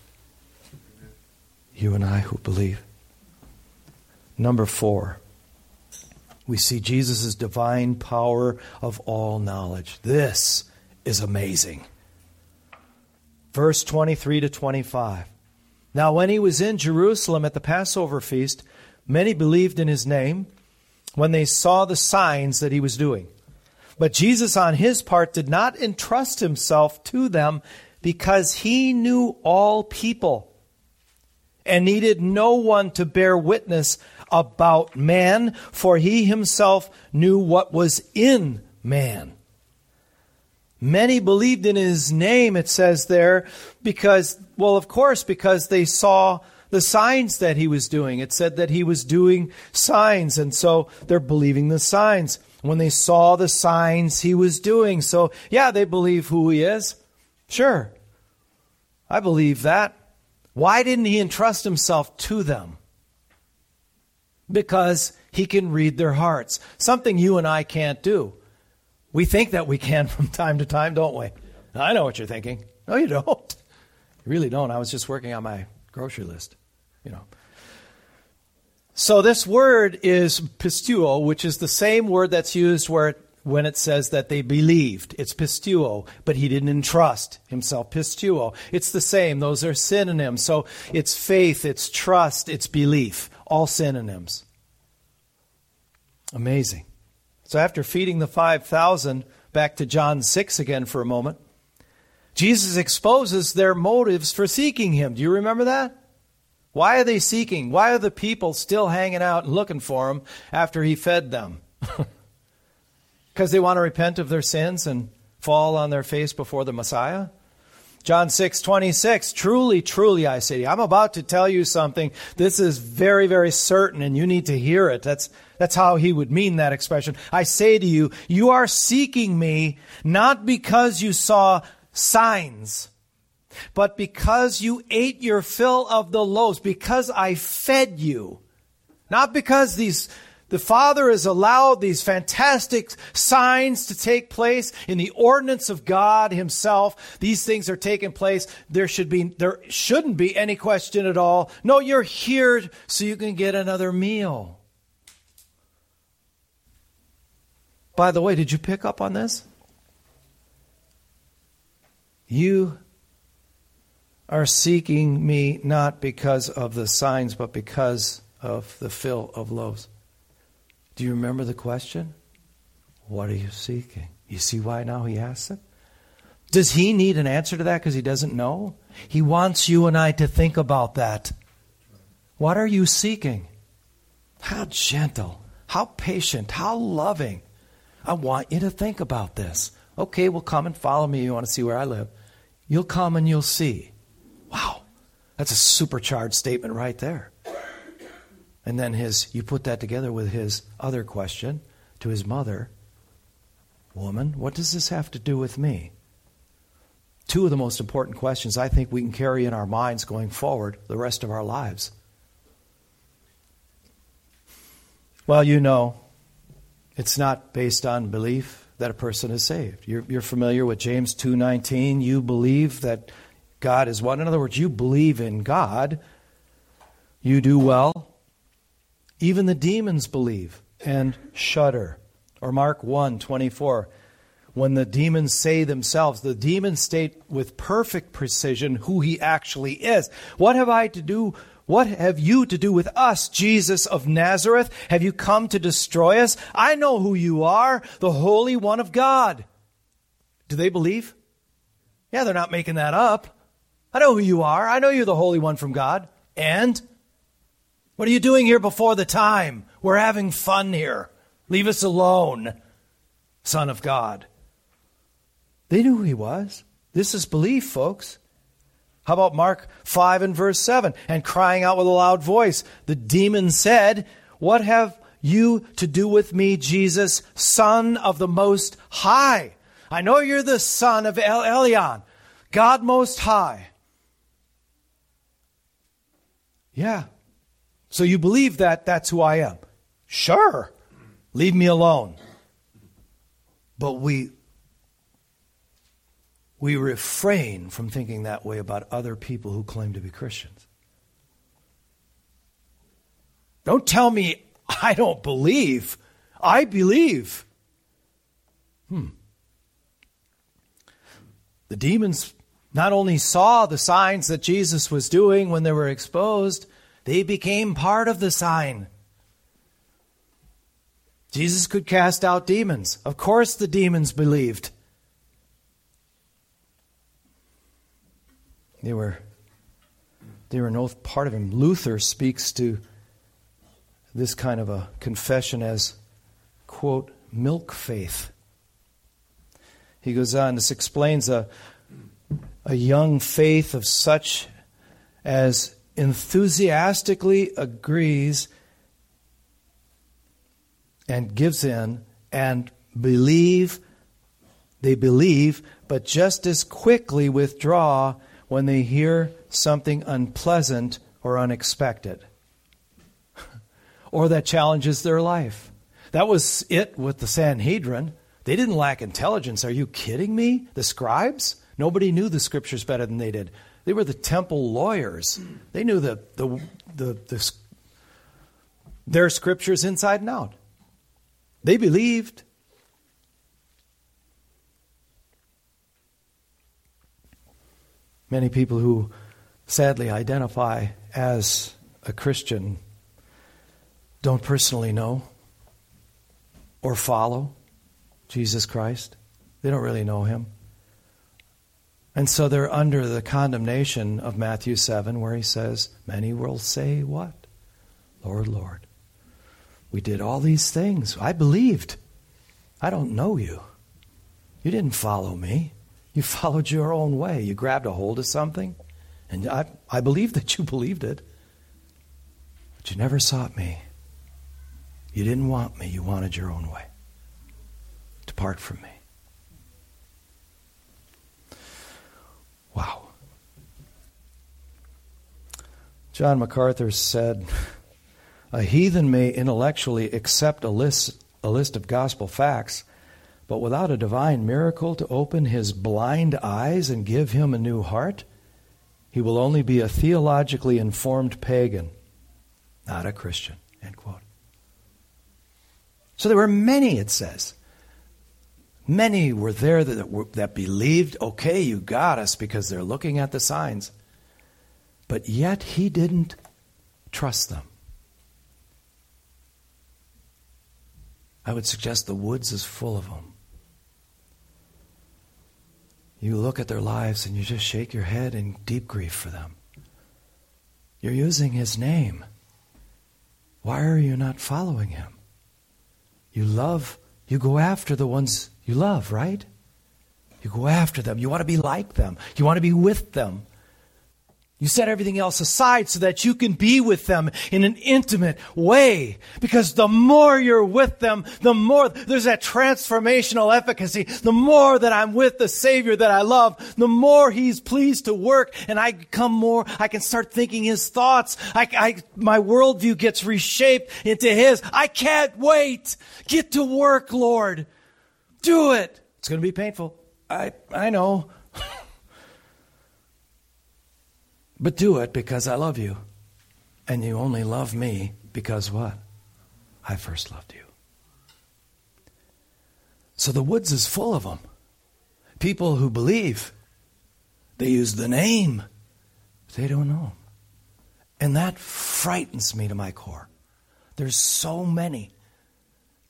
Speaker 1: You and I who believe. Number four we see Jesus' divine power of all knowledge. This is amazing. Verse 23 to 25. Now, when he was in Jerusalem at the Passover feast, many believed in his name when they saw the signs that he was doing. But Jesus, on his part, did not entrust himself to them because he knew all people and needed no one to bear witness about man, for he himself knew what was in man. Many believed in his name, it says there, because, well, of course, because they saw the signs that he was doing. It said that he was doing signs, and so they're believing the signs when they saw the signs he was doing. So, yeah, they believe who he is. Sure. I believe that. Why didn't he entrust himself to them? Because he can read their hearts. Something you and I can't do. We think that we can from time to time, don't we? I know what you're thinking. No, you don't. You really don't. I was just working on my grocery list, you know. So this word is pisteuo, which is the same word that's used where when it says that they believed. It's pisteuo, but he didn't entrust himself. Pisteuo. It's the same. Those are synonyms. So it's faith, it's trust, it's belief. All synonyms. Amazing. So after feeding the 5,000, back to John 6 again for a moment, Jesus exposes their motives for seeking him. Do you remember that? Why are they seeking? Why are the people still hanging out and looking for him after he fed them? Because they want to repent of their sins and fall on their face before the Messiah? John 6, 26, truly, truly, I say to you, I'm about to tell you something. This is very, very certain, and you need to hear it. That's, that's how he would mean that expression. I say to you, you are seeking me not because you saw signs, but because you ate your fill of the loaves, because I fed you. Not because these the Father has allowed these fantastic signs to take place in the ordinance of God Himself. These things are taking place. There should be, there shouldn't be any question at all. No, you're here so you can get another meal. By the way, did you pick up on this? You are seeking me not because of the signs, but because of the fill of loaves. Do you remember the question? What are you seeking? You see why now he asks it? Does he need an answer to that because he doesn't know? He wants you and I to think about that. What are you seeking? How gentle, how patient, how loving. I want you to think about this. Okay, well, come and follow me. You want to see where I live? You'll come and you'll see. Wow, that's a supercharged statement right there. And then his, you put that together with his other question to his mother Woman, what does this have to do with me? Two of the most important questions I think we can carry in our minds going forward the rest of our lives. Well, you know, it's not based on belief that a person is saved. You're, you're familiar with James 2:19. You believe that God is one. In other words, you believe in God. You do well. Even the demons believe and shudder. Or Mark 1 24. When the demons say themselves, the demons state with perfect precision who he actually is. What have I to do? What have you to do with us, Jesus of Nazareth? Have you come to destroy us? I know who you are, the Holy One of God. Do they believe? Yeah, they're not making that up. I know who you are. I know you're the Holy One from God. And what are you doing here before the time? We're having fun here. Leave us alone, Son of God. They knew who he was. This is belief, folks. How about Mark 5 and verse 7? And crying out with a loud voice, the demon said, What have you to do with me, Jesus, Son of the Most High? I know you're the son of El Elyon, God Most High. Yeah, so you believe that that's who I am? Sure. Leave me alone. But we we refrain from thinking that way about other people who claim to be Christians. Don't tell me I don't believe. I believe. Hmm. The demons not only saw the signs that Jesus was doing when they were exposed, they became part of the sign. Jesus could cast out demons. Of course, the demons believed. They were, they were no part of him. Luther speaks to this kind of a confession as, quote, milk faith. He goes on, this explains a, a young faith of such as enthusiastically agrees and gives in and believe they believe but just as quickly withdraw when they hear something unpleasant or unexpected. Or that challenges their life. That was it with the sanhedrin. They didn't lack intelligence. Are you kidding me? The scribes? Nobody knew the scriptures better than they did they were the temple lawyers. They knew the, the, the, the, their scriptures inside and out. They believed. Many people who sadly identify as a Christian don't personally know or follow Jesus Christ. They don't really know him. And so they're under the condemnation of Matthew 7, where he says, Many will say, What? Lord, Lord, we did all these things. I believed. I don't know you. You didn't follow me. You followed your own way. You grabbed a hold of something, and I, I believe that you believed it. But you never sought me. You didn't want me. You wanted your own way. Depart from me. Wow. John MacArthur said, A heathen may intellectually accept a list, a list of gospel facts, but without a divine miracle to open his blind eyes and give him a new heart, he will only be a theologically informed pagan, not a Christian. End quote. So there were many, it says, Many were there that, that believed, okay, you got us because they're looking at the signs. But yet he didn't trust them. I would suggest the woods is full of them. You look at their lives and you just shake your head in deep grief for them. You're using his name. Why are you not following him? You love, you go after the ones you love, right? You go after them. You want to be like them. You want to be with them. You set everything else aside so that you can be with them in an intimate way. Because the more you're with them, the more there's that transformational efficacy. The more that I'm with the Savior that I love, the more He's pleased to work and I become more, I can start thinking His thoughts. I, I, my worldview gets reshaped into His. I can't wait. Get to work, Lord. Do it. It's going to be painful. I, I know. but do it because I love you. And you only love me because what? I first loved you. So the woods is full of them. People who believe. They use the name. They don't know. And that frightens me to my core. There's so many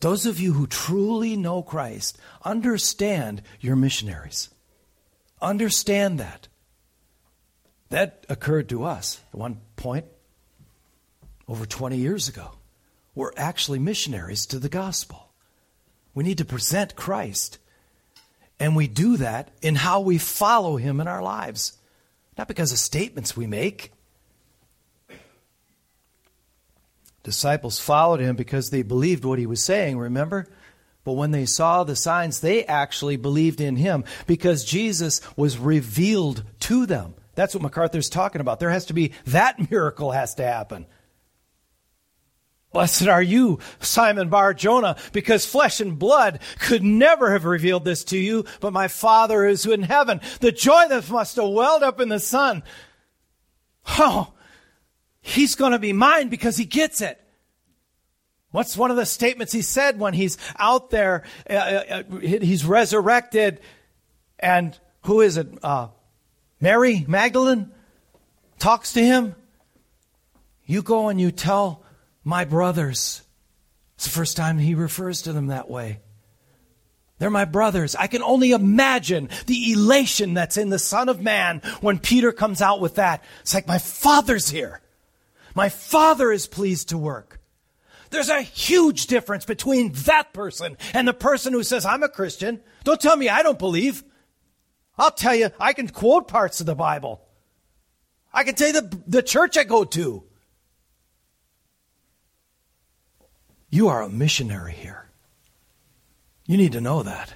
Speaker 1: those of you who truly know Christ understand you're missionaries. Understand that. That occurred to us at one point over 20 years ago. We're actually missionaries to the gospel. We need to present Christ. And we do that in how we follow him in our lives, not because of statements we make. Disciples followed him because they believed what he was saying, remember? But when they saw the signs, they actually believed in him because Jesus was revealed to them. That's what MacArthur's talking about. There has to be that miracle has to happen. Blessed are you, Simon Bar Jonah, because flesh and blood could never have revealed this to you, but my Father is in heaven. The joy that must have welled up in the Son. Oh, he's going to be mine because he gets it. What's one of the statements he said when he's out there? Uh, uh, uh he's resurrected, and who is it? Uh, Mary Magdalene talks to him. You go and you tell my brothers. It's the first time he refers to them that way. They're my brothers. I can only imagine the elation that's in the Son of Man when Peter comes out with that. It's like, my Father's here. My Father is pleased to work. There's a huge difference between that person and the person who says, I'm a Christian. Don't tell me I don't believe. I'll tell you, I can quote parts of the Bible. I can tell you the, the church I go to. You are a missionary here. You need to know that.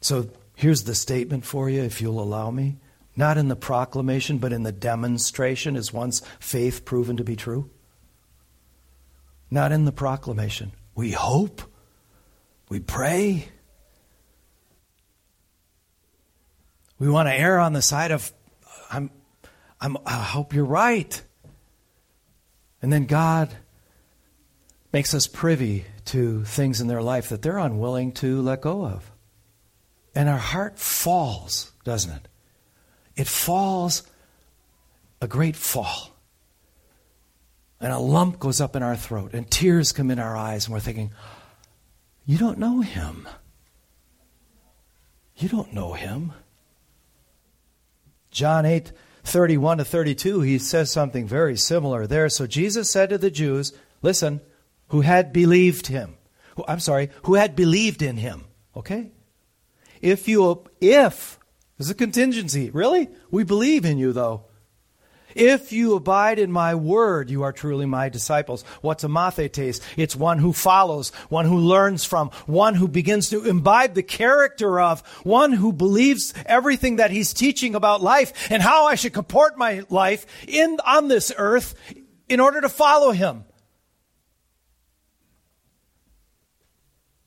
Speaker 1: So here's the statement for you, if you'll allow me. Not in the proclamation, but in the demonstration is one's faith proven to be true. Not in the proclamation. We hope, we pray, we want to err on the side of, I'm, I'm, I hope you're right. And then God makes us privy to things in their life that they're unwilling to let go of. And our heart falls, doesn't it? It falls a great fall. And a lump goes up in our throat, and tears come in our eyes, and we're thinking, You don't know him. You don't know him. John 8, 31 to 32, he says something very similar there. So Jesus said to the Jews, Listen, who had believed him. Who, I'm sorry, who had believed in him. Okay? If you, if, there's a contingency. Really? We believe in you, though. If you abide in my word, you are truly my disciples. What's a mathetes? It's one who follows, one who learns from, one who begins to imbibe the character of, one who believes everything that he's teaching about life and how I should comport my life in, on this earth in order to follow him.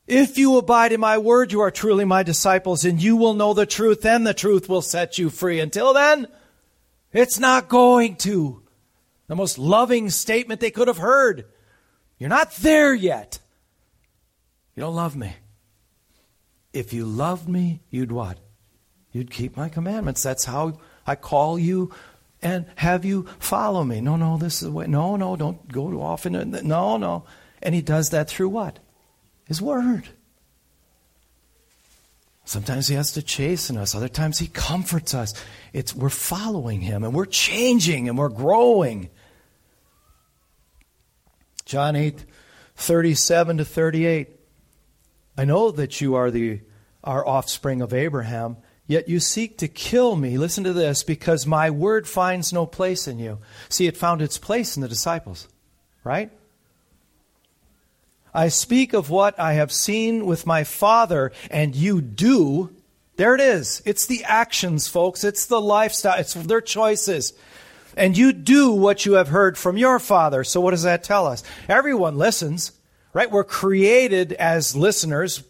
Speaker 1: If you abide in my word, you are truly my disciples, and you will know the truth, and the truth will set you free. Until then, it's not going to. The most loving statement they could have heard. You're not there yet. You don't love me. If you loved me, you'd what? You'd keep my commandments. That's how I call you and have you follow me. No, no, this is the way. No, no, don't go off in. No, no. And he does that through what? His Word. Sometimes He has to chasten us, other times He comforts us. It's, we're following Him and we're changing and we're growing. John 8, 37 to 38. I know that you are the our offspring of Abraham, yet you seek to kill me. Listen to this, because my word finds no place in you. See, it found its place in the disciples, right? I speak of what I have seen with my Father, and you do. There it is. It's the actions, folks. It's the lifestyle. It's their choices. And you do what you have heard from your Father. So, what does that tell us? Everyone listens, right? We're created as listeners.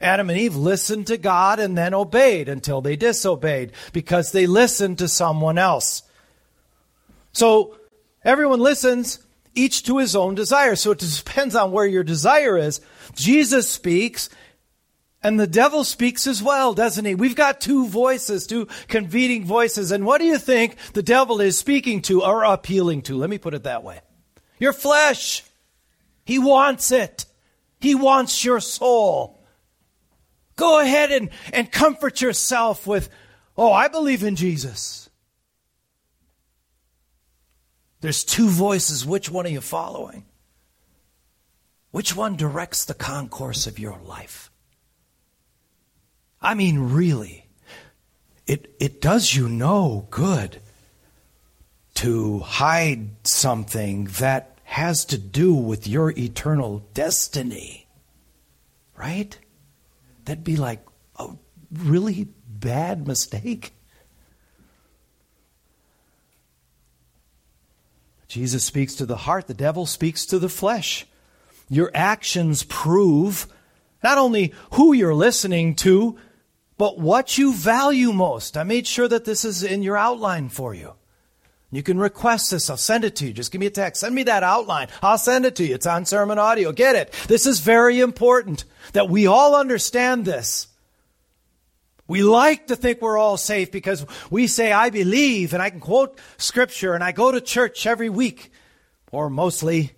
Speaker 1: Adam and Eve listened to God and then obeyed until they disobeyed because they listened to someone else. So, everyone listens, each to his own desire. So it depends on where your desire is. Jesus speaks, and the devil speaks as well, doesn't he? We've got two voices, two competing voices. And what do you think the devil is speaking to or appealing to? Let me put it that way. Your flesh. He wants it. He wants your soul. Go ahead and, and comfort yourself with, oh, I believe in Jesus. There's two voices. Which one are you following? Which one directs the concourse of your life? I mean, really, it, it does you no good to hide something that has to do with your eternal destiny. Right? That'd be like a really bad mistake. Jesus speaks to the heart, the devil speaks to the flesh. Your actions prove not only who you're listening to, but what you value most. I made sure that this is in your outline for you. You can request this. I'll send it to you. Just give me a text. Send me that outline. I'll send it to you. It's on SermonAudio. Get it. This is very important that we all understand this. We like to think we're all safe because we say, I believe, and I can quote scripture, and I go to church every week, or mostly.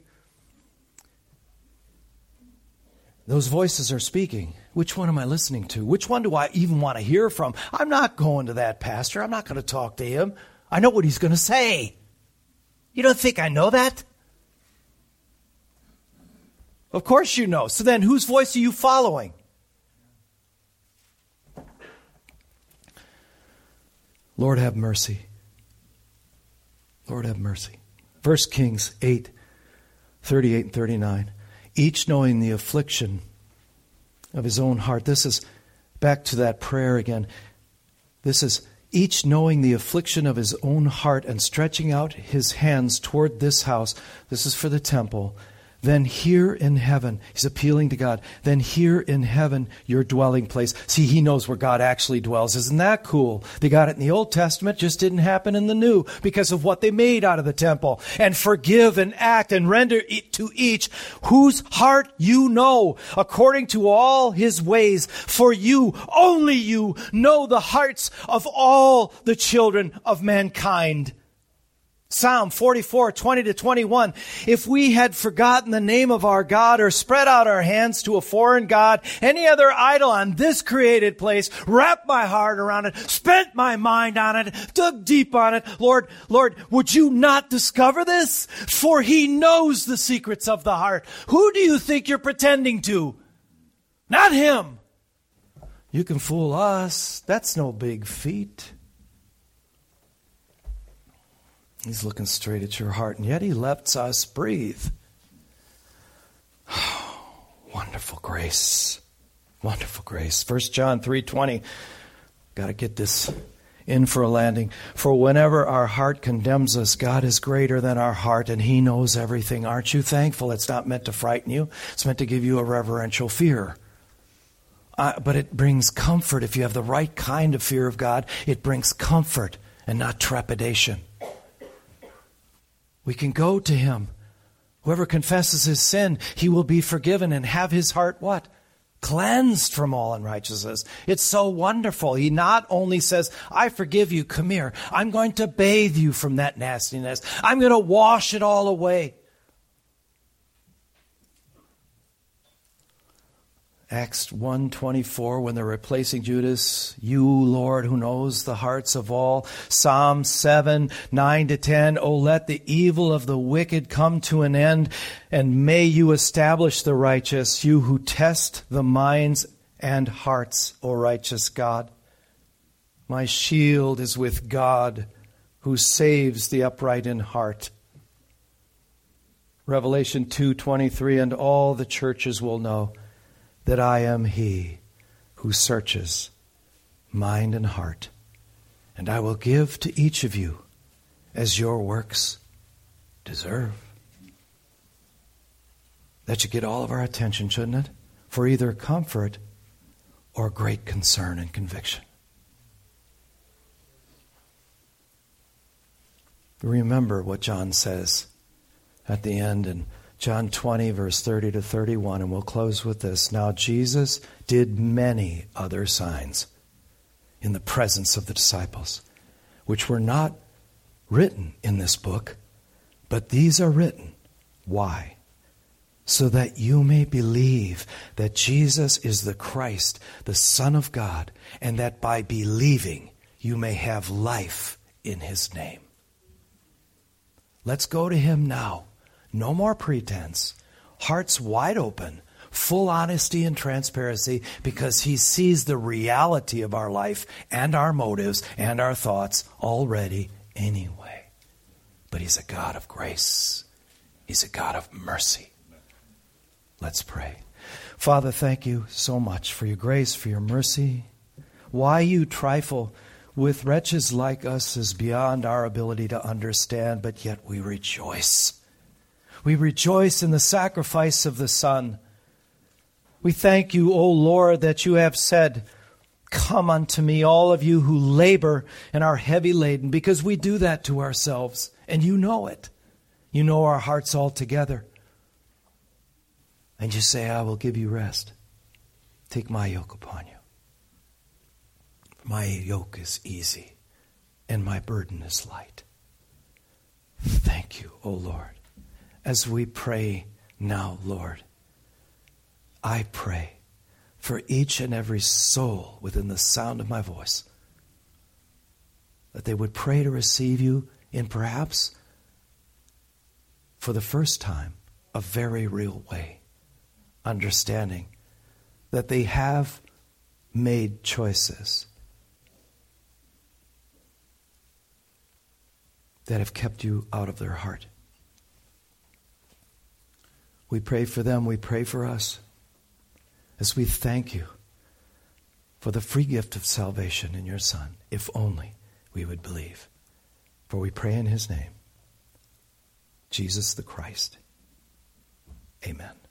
Speaker 1: Those voices are speaking. Which one am I listening to? Which one do I even want to hear from? I'm not going to that pastor. I'm not going to talk to him. I know what he's going to say. You don't think I know that? Of course you know. So then, whose voice are you following? Lord, have mercy. Lord, have mercy. 1 Kings 8, 38 and 39. Each knowing the affliction of his own heart. This is back to that prayer again. This is each knowing the affliction of his own heart and stretching out his hands toward this house. This is for the temple then hear in heaven, he's appealing to God, then hear in heaven, your dwelling place. See, he knows where God actually dwells. Isn't that cool? They got it in the Old Testament, just didn't happen in the New because of what they made out of the temple. And forgive and act and render it to each whose heart you know, according to all his ways. For you, only you, know the hearts of all the children of mankind. Psalm 44, 20 to 21. If we had forgotten the name of our God or spread out our hands to a foreign God, any other idol on this created place, wrapped my heart around it, spent my mind on it, dug deep on it, Lord, Lord, would you not discover this? For he knows the secrets of the heart. Who do you think you're pretending to? Not him. You can fool us. That's no big feat. He's looking straight at your heart, and yet He lets us breathe. wonderful grace. Wonderful grace. 1 John 3:20. Got to get this in for a landing. For whenever our heart condemns us, God is greater than our heart and He knows everything. Aren't you thankful? It's not meant to frighten you, it's meant to give you a reverential fear. Uh, but it brings comfort if you have the right kind of fear of God. It brings comfort and not trepidation. We can go to him. Whoever confesses his sin, he will be forgiven and have his heart what? Cleansed from all unrighteousness. It's so wonderful. He not only says, I forgive you, come here. I'm going to bathe you from that nastiness. I'm going to wash it all away. Acts 1:24 when they're replacing Judas, you Lord who knows the hearts of all. Psalm 7, 9 to 10, oh let the evil of the wicked come to an end and may you establish the righteous, you who test the minds and hearts, O righteous God. My shield is with God who saves the upright in heart. Revelation 2:23 and all the churches will know that I am He who searches mind and heart, and I will give to each of you as your works deserve. That should get all of our attention, shouldn't it? For either comfort or great concern and conviction. Remember what John says at the end and John 20, verse 30 to 31, and we'll close with this. Now, Jesus did many other signs in the presence of the disciples, which were not written in this book, but these are written. Why? So that you may believe that Jesus is the Christ, the Son of God, and that by believing you may have life in his name. Let's go to him now no more pretense. Hearts wide open, full honesty and transparency because he sees the reality of our life and our motives and our thoughts already anyway. But he's a God of grace, he's a God of mercy. Let's pray. Father, thank you so much for your grace, for your mercy. Why you trifle with wretches like us is beyond our ability to understand, but yet we rejoice we rejoice in the sacrifice of the Son. We thank you, O Lord, that you have said, Come unto me, all of you who labor and are heavy laden, because we do that to ourselves, and you know it. You know our hearts altogether. And you say, I will give you rest. Take my yoke upon you. My yoke is easy, and my burden is light. Thank you, O Lord as we pray now, Lord, I pray for each and every soul within the sound of my voice that they would pray to receive you in perhaps for the first time a very real way, understanding that they have made choices that have kept you out of their heart. We pray for them, we pray for us as we thank you for the free gift of salvation in your Son, if only we would believe. For we pray in his name, Jesus the Christ. Amen.